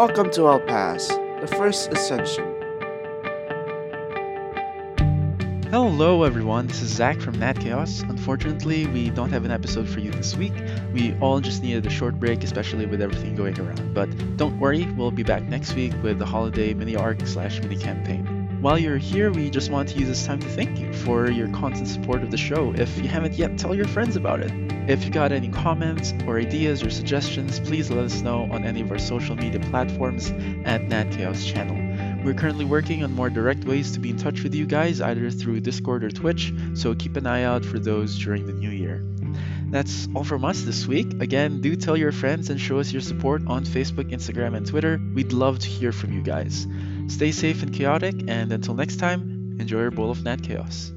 Welcome to El Pass, the first ascension. Hello, everyone. This is Zach from Nat Chaos. Unfortunately, we don't have an episode for you this week. We all just needed a short break, especially with everything going around. But don't worry, we'll be back next week with the holiday mini arc slash mini campaign. While you're here, we just want to use this time to thank you for your constant support of the show. If you haven't yet, tell your friends about it. If you got any comments or ideas or suggestions, please let us know on any of our social media platforms at Nat Chaos Channel. We're currently working on more direct ways to be in touch with you guys, either through Discord or Twitch, so keep an eye out for those during the new year. That's all from us this week. Again, do tell your friends and show us your support on Facebook, Instagram, and Twitter. We'd love to hear from you guys. Stay safe and chaotic, and until next time, enjoy your bowl of Nat Chaos.